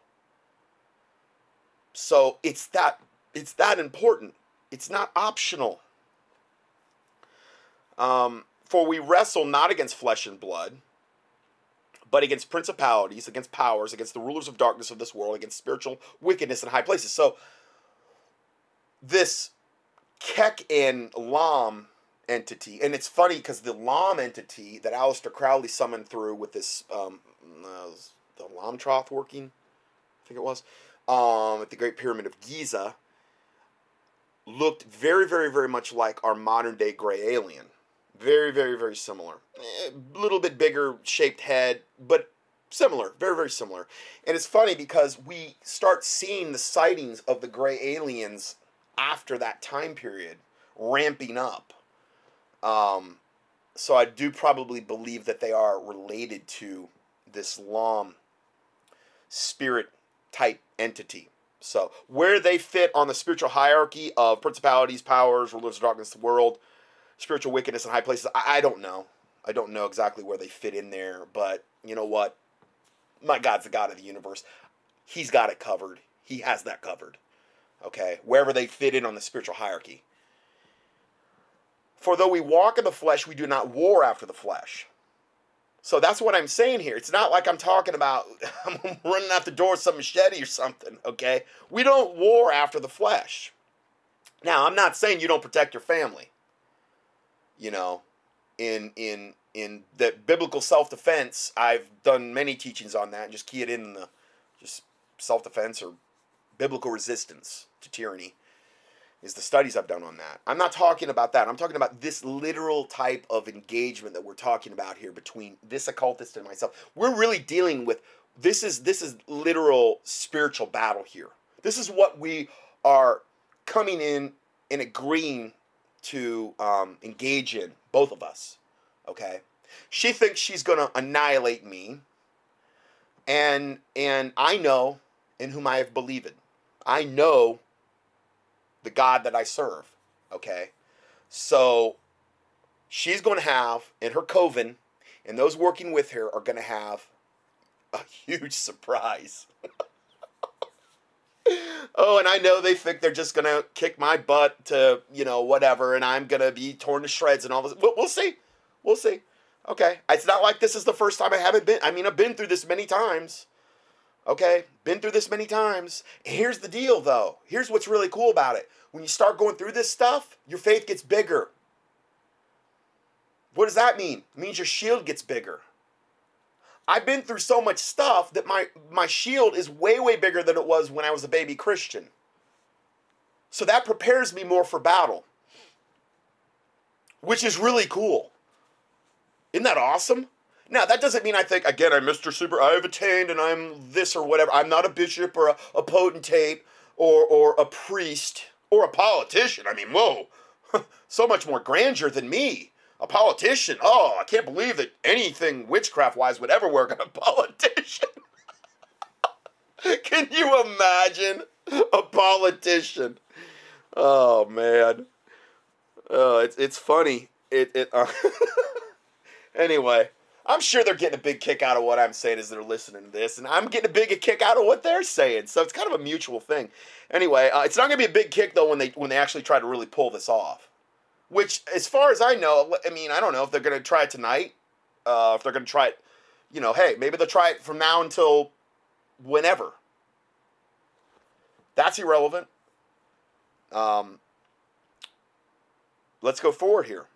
A: So it's that it's that important. It's not optional. Um, for we wrestle not against flesh and blood, but against principalities, against powers, against the rulers of darkness of this world, against spiritual wickedness in high places. So, this Kek and Lam entity, and it's funny because the Lam entity that Aleister Crowley summoned through with this, um, uh, the Amalantrah working, I think it was, um, at the Great Pyramid of Giza, looked very, very, very much like our modern day gray alien. Very, very, very similar. A eh, little bit bigger shaped head, but similar. Very, very similar. And it's funny because we start seeing the sightings of the gray aliens after that time period ramping up. Um, so I do probably believe that they are related to this Lam spirit type entity. So where they fit on the spiritual hierarchy of principalities, powers, rulers of darkness, the world, spiritual wickedness in high places. I, I don't know. I don't know exactly where they fit in there, but you know what? My God's the God of the universe. He's got it covered. He has that covered. Okay? Wherever they fit in on the spiritual hierarchy. For though we walk in the flesh, we do not war after the flesh. So that's what I'm saying here. It's not like I'm talking about I'm running out the door with some machete or something, okay? We don't war after the flesh. Now, I'm not saying you don't protect your family. You know, in in in the biblical self-defense, I've done many teachings on that just key it in the just self-defense or biblical resistance to tyranny is the studies I've done on that. I'm not talking about that. I'm talking about this literal type of engagement that we're talking about here between this occultist and myself. We're really dealing with this is this is literal spiritual battle here. This is what we are coming in and agreeing to um, engage in, both of us. Okay, she thinks she's going to annihilate me, and and I know in whom I have believed. I know the God that I serve. Okay? So she's going to have, in her coven, and those working with her are going to have a huge surprise. oh, and I know they think they're just to kick my butt to, you know, whatever, and I'm to be torn to shreds and all this. We'll, we'll see. We'll see. Okay. It's not like this is the first time I haven't been. I mean, I've been through this many times. Okay, been through this many times. Here's the deal though. Here's what's really cool about it. When you start going through this stuff, your faith gets bigger. What does that mean? It means your shield gets bigger. I've been through so much stuff that my my shield is way way bigger than it was when I was a baby Christian. So that prepares me more for battle. Which is really cool. Isn't that awesome? Now, that doesn't mean I think, again, I'm Mr. Super, I've attained and I'm this or whatever. I'm not a bishop or a, a potentate or, or a priest or a politician. I mean, whoa, so much more grandeur than me. A politician. Oh, I can't believe that anything witchcraft wise would ever work on a politician. Can you imagine a politician? Oh man. Oh, it's it's funny. It it. Uh, anyway, I'm sure they're getting a big kick out of what I'm saying as they're listening to this, and I'm getting a big kick out of what they're saying. So it's kind of a mutual thing. Anyway, uh, it's not to be a big kick though when they when they actually try to really pull this off. Which, as far as I know, I mean, I don't know if they're going to try it tonight. Uh, if they're going to try it, you know, hey, maybe they'll try it from now until whenever. That's irrelevant. Um, let's go forward here.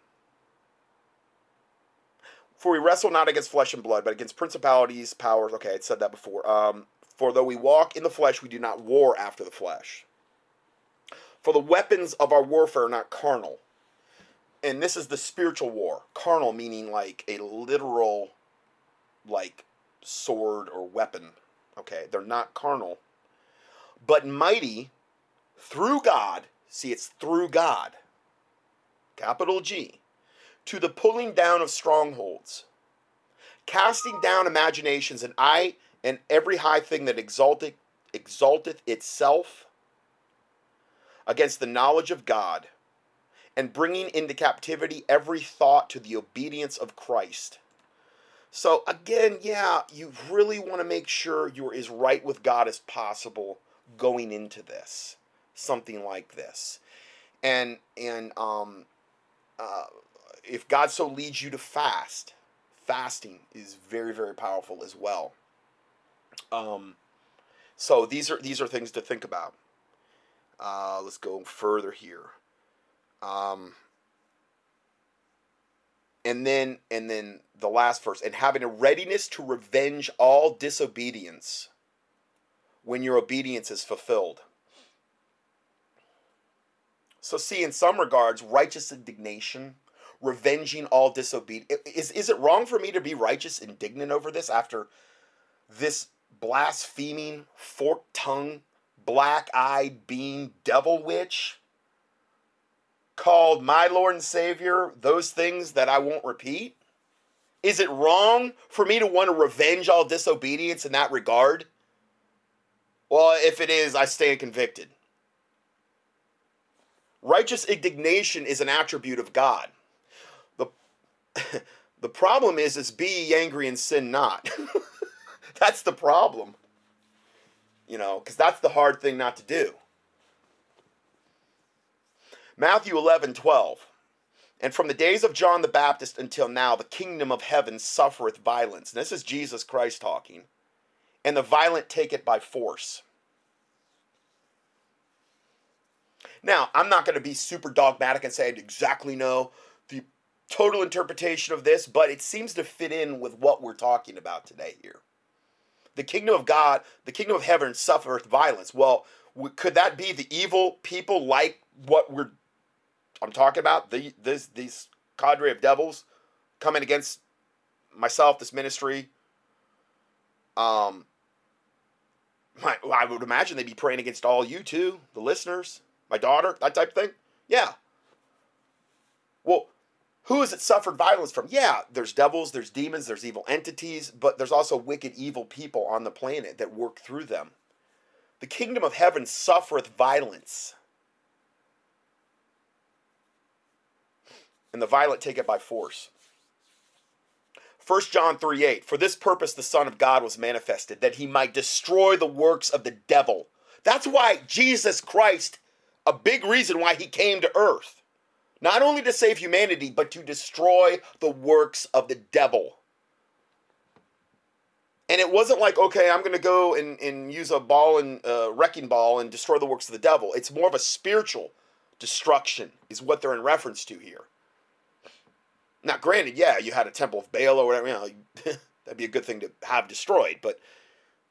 A: For we wrestle not against flesh and blood, but against principalities, powers. Okay, I said that before. Um, for though we walk in the flesh, we do not war after the flesh. For the weapons of our warfare are not carnal. And this is the spiritual war. Carnal meaning like a literal, like, sword or weapon. Okay, they're not carnal. But mighty through God. See, it's through God. Capital G to the pulling down of strongholds, casting down imaginations and I and every high thing that exalteth exalteth itself against the knowledge of God, and bringing into captivity every thought to the obedience of Christ. So again, yeah, you really want to make sure you're as right with God as possible going into this, something like this, and and um, uh, if God so leads you to fast, fasting is very very powerful as well. Um, so these are these are things to think about. Uh, let's go further here. Um, and then and then the last verse and having a readiness to revenge all disobedience when your obedience is fulfilled. So see in some regards righteous indignation revenging all disobedience. Is, is it wrong for me to be righteous, indignant over this after this blaspheming, fork tongue black eyed being devil witch called my Lord and Savior those things that I won't repeat? Is it wrong for me to want to revenge all disobedience in that regard? Well, if it is, I stand convicted. Righteous indignation is an attribute of God. the the problem is, is be angry and sin not. that's the problem. You know, because that's the hard thing not to do. Matthew 11, 12. And from the days of John the Baptist until now, the kingdom of heaven suffereth violence. And this is Jesus Christ talking. And the violent take it by force. Now, I'm not going to be super dogmatic and say I exactly know the total interpretation of this, but it seems to fit in with what we're talking about today here. The kingdom of God, the kingdom of heaven suffereth violence. Well, could that be the evil people like what we're I'm talking about? The this these cadre of devils coming against myself, this ministry. Um, my, I would imagine they'd be praying against all you too, the listeners, my daughter, that type of thing. Yeah. Well, who has it suffered violence from? Yeah, there's devils, there's demons, there's evil entities, but there's also wicked, evil people on the planet that work through them. The kingdom of heaven suffereth violence, and the violent take it by force. 1 John 3 8, for this purpose the Son of God was manifested, that he might destroy the works of the devil. That's why Jesus Christ, a big reason why he came to earth. Not only to save humanity, but to destroy the works of the devil. And it wasn't like, okay, I'm going to go and, and use a ball and uh, wrecking ball and destroy the works of the devil. It's more of a spiritual destruction, is what they're in reference to here. Now, granted, yeah, you had a temple of Baal or whatever, you know, that'd be a good thing to have destroyed. But,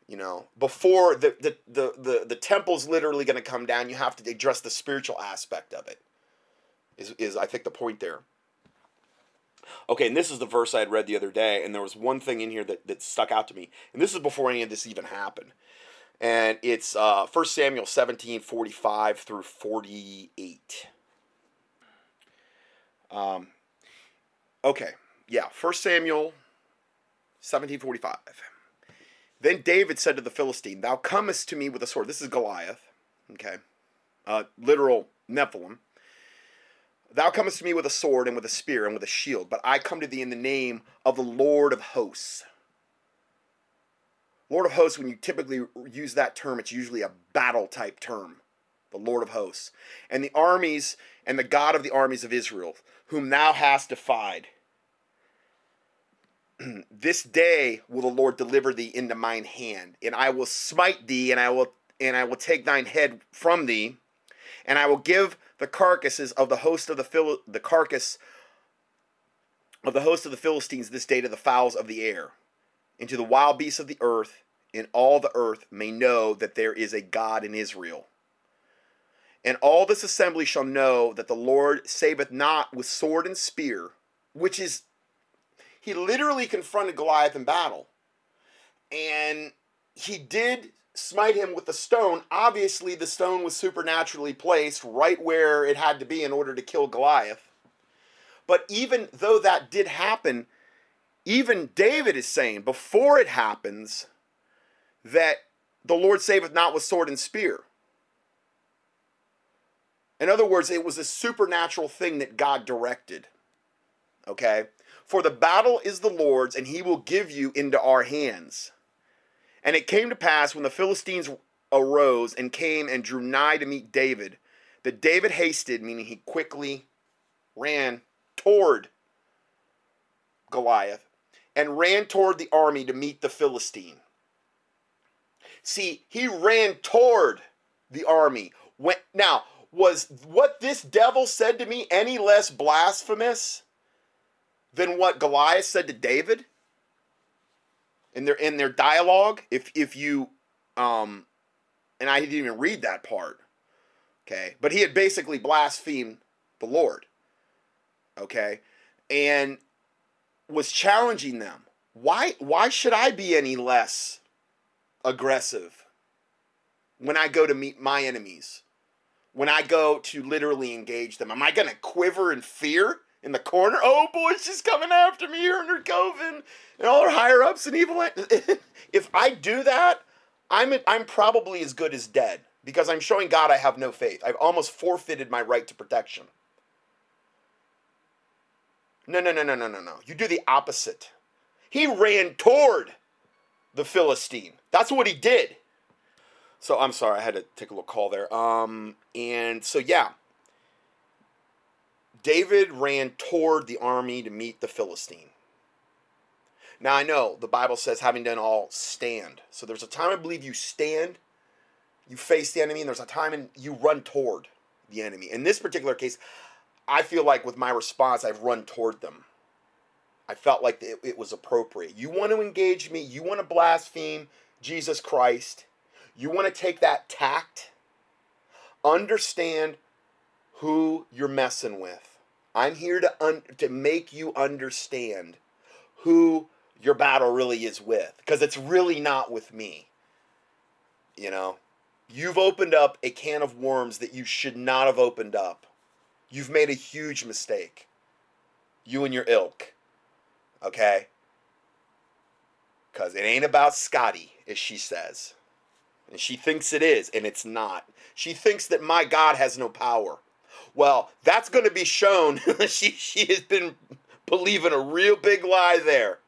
A: you know, before the, the, the, the, the temple's literally going to come down, you have to address the spiritual aspect of it, is, is I think the point there. Okay, and this is the verse I had read the other day, and there was one thing in here that, that stuck out to me. And this is before any of this even happened. And it's uh, 1 Samuel 17 45 through 48. Um, okay, yeah, First Samuel 17 45. Then David said to the Philistine, Thou comest to me with a sword. This is Goliath, okay, uh, literal Nephilim. Thou comest to me with a sword and with a spear and with a shield, but I come to thee in the name of the Lord of hosts. Lord of hosts, when you typically use that term, it's usually a battle type term. The Lord of hosts. And the armies and the God of the armies of Israel, whom thou hast defied. this day will the Lord deliver thee into mine hand, and I will smite thee, and I will and I will take thine head from thee, and I will give the carcasses of the host of the Phil- the carcass of the host of the Philistines this day to the fowls of the air, and to the wild beasts of the earth, and all the earth may know that there is a God in Israel. And all this assembly shall know that the Lord saveth not with sword and spear, which is, he literally confronted Goliath in battle. And he did smite him with the stone, obviously the stone was supernaturally placed right where it had to be in order to kill Goliath. But even though that did happen, even David is saying before it happens that the Lord saveth not with sword and spear. In other words, it was a supernatural thing that God directed. Okay? For the battle is the Lord's, and he will give you into our hands. And it came to pass when the Philistines arose and came and drew nigh to meet David, that David hasted, meaning he quickly ran toward Goliath, and ran toward the army to meet the Philistine. See, he ran toward the army. When, now, was what this devil said to me any less blasphemous than what Goliath said to David? in their in their dialogue if if you um and I didn't even read that part. Okay? But he had basically blasphemed the Lord. Okay? And was challenging them. Why why should I be any less aggressive when I go to meet my enemies? When I go to literally engage them? Am I going to quiver in fear? in the corner. Oh boy, she's coming after me here in her coven, and all her higher ups and evil. if I do that, I'm I'm probably as good as dead because I'm showing God I have no faith. I've almost forfeited my right to protection. No, no, no, no, no, no, no. You do the opposite. He ran toward the Philistine. That's what he did. So I'm sorry, I had to take a little call there. Um, and so yeah, David ran toward the army to meet the Philistine. Now I know the Bible says, having done all, stand. So there's a time I believe you stand, you face the enemy, and there's a time and you run toward the enemy. In this particular case, I feel like with my response, I've run toward them. I felt like it, it was appropriate. You want to engage me, you want to blaspheme Jesus Christ, you want to take that tact, understand who you're messing with. I'm here to un- to make you understand who your battle really is with because it's really not with me. You know, you've opened up a can of worms that you should not have opened up. You've made a huge mistake. You and your ilk. Okay? Because it ain't about Scotty, as she says. And she thinks it is, and it's not. She thinks that my God has no power. Well, that's going to be shown. she, she has been believing a real big lie there.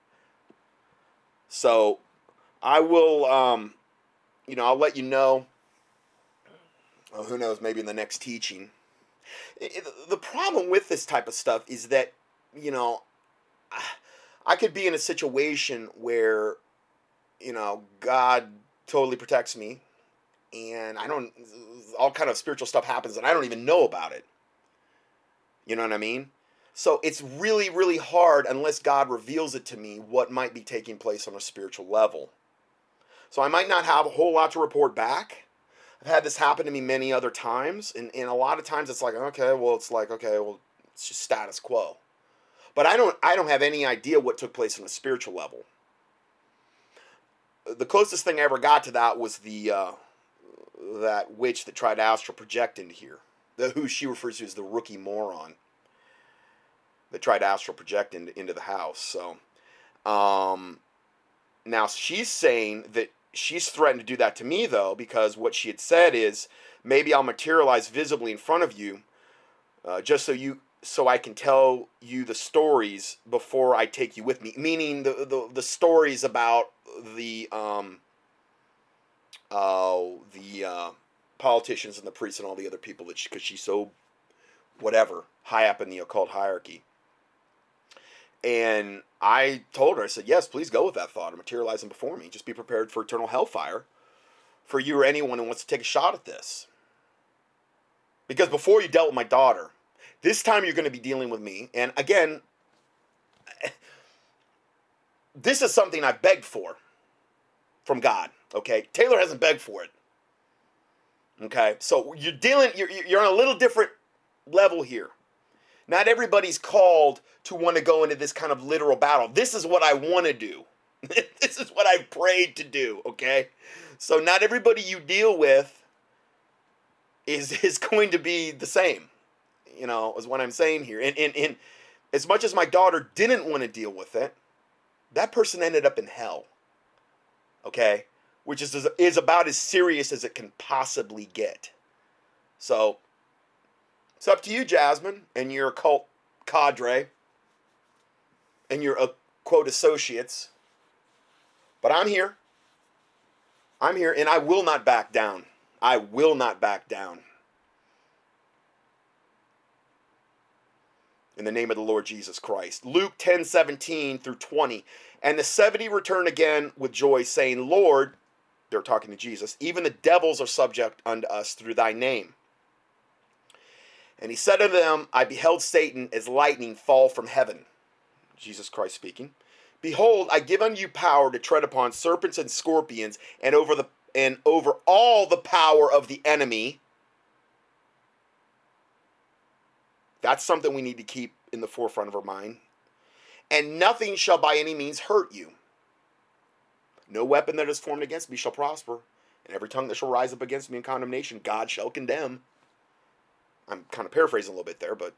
A: So I will, um, you know, I'll let you know. Who knows, maybe in the next teaching. It, the problem with this type of stuff is that, you know, I could be in a situation where, you know, God totally protects me and I don't all kind of spiritual stuff happens and I don't even know about it. You know what I mean? So it's really, really hard unless God reveals it to me what might be taking place on a spiritual level. So I might not have a whole lot to report back. I've had this happen to me many other times, and, and a lot of times it's like, okay, well, it's like, okay, well, it's just status quo. But I don't I don't have any idea what took place on a spiritual level. The closest thing I ever got to that was the uh, that witch that tried to astral project into here. The who she refers to as the rookie moron that tried to astral project into, into the house. So um, now she's saying that she's threatened to do that to me though, because what she had said is maybe I'll materialize visibly in front of you, uh, just so you so I can tell you the stories before I take you with me. Meaning the the, the stories about the um, uh, the uh, politicians and the priests and all the other people that because she, she's so whatever high up in the occult hierarchy. And I told her, I said, yes, please go with that thought and materialize them before me. Just be prepared for eternal hellfire for you or anyone who wants to take a shot at this. Because before you dealt with my daughter, this time you're going to be dealing with me. And again, this is something I begged for from God. Okay, Taylor hasn't begged for it. Okay, so you're dealing, you're, you're on a little different level here. Not everybody's called to want to go into this kind of literal battle. This is what I want to do. this is what I've prayed to do, okay? So not everybody you deal with is is going to be the same. You know, is what I'm saying here. And, and, and as much as my daughter didn't want to deal with it, that person ended up in hell. Okay? Which is is about as serious as it can possibly get. So it's up to you, Jasmine, and your occult cadre and your uh, quote associates. But I'm here. I'm here, and I will not back down. I will not back down. In the name of the Lord Jesus Christ. Luke 10 17 through 20. And the 70 return again with joy, saying, Lord, they're talking to Jesus, even the devils are subject unto us through thy name. And he said unto them, I beheld Satan as lightning fall from heaven. Jesus Christ speaking. Behold, I give unto you power to tread upon serpents and scorpions, and over the and over all the power of the enemy. That's something we need to keep in the forefront of our mind. And nothing shall by any means hurt you. No weapon that is formed against me shall prosper, and every tongue that shall rise up against me in condemnation, God shall condemn. I'm kind of paraphrasing a little bit there, but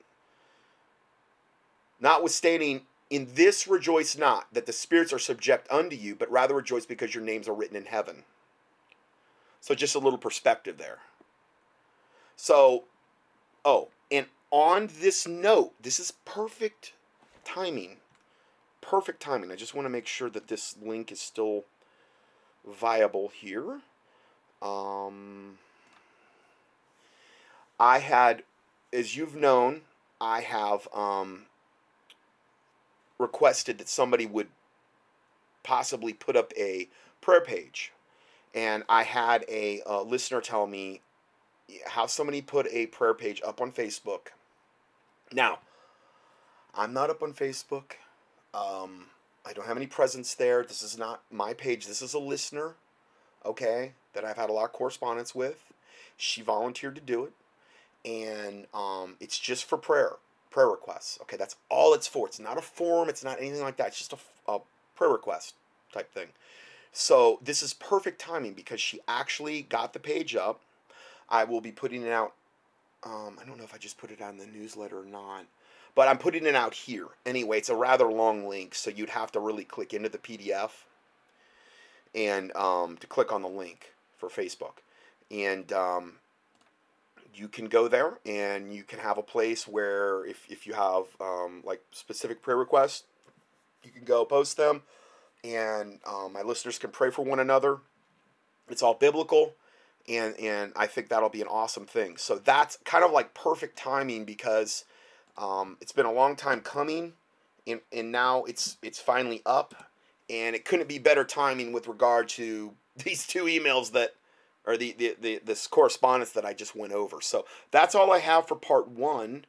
A: notwithstanding, in this rejoice not that the spirits are subject unto you, but rather rejoice because your names are written in heaven. So just a little perspective there. So, oh, on this note, this is perfect timing. Perfect timing. I just want to make sure that this link is still viable here. Um, I had, as you've known, I have um, requested that somebody would possibly put up a prayer page. And I had a, a listener tell me how somebody put a prayer page up on Facebook. Now, I'm not up on Facebook. Um, I don't have any presence there. This is not my page. This is a listener, okay, that I've had a lot of correspondence with. She volunteered to do it, and um, it's just for prayer, prayer requests. Okay, that's all it's for. It's not a forum. It's not anything like that. It's just a, a prayer request type thing. So this is perfect timing because she actually got the page up. I will be putting it out. Um, I don't know if I just put it on the newsletter or not, but I'm putting it out here. Anyway, it's a rather long link, so you'd have to really click into the PDF and um, to click on the link for Facebook. And um, you can go there and you can have a place where if, if you have um, like specific prayer requests, you can go post them and um, my listeners can pray for one another. It's all biblical, and and I think that'll be an awesome thing. So that's kind of like perfect timing because um, it's been a long time coming, and and now it's it's finally up, and it couldn't be better timing with regard to these two emails that or the, the, the this correspondence that I just went over. So that's all I have for part one,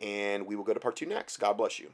A: and we will go to part two next. God bless you.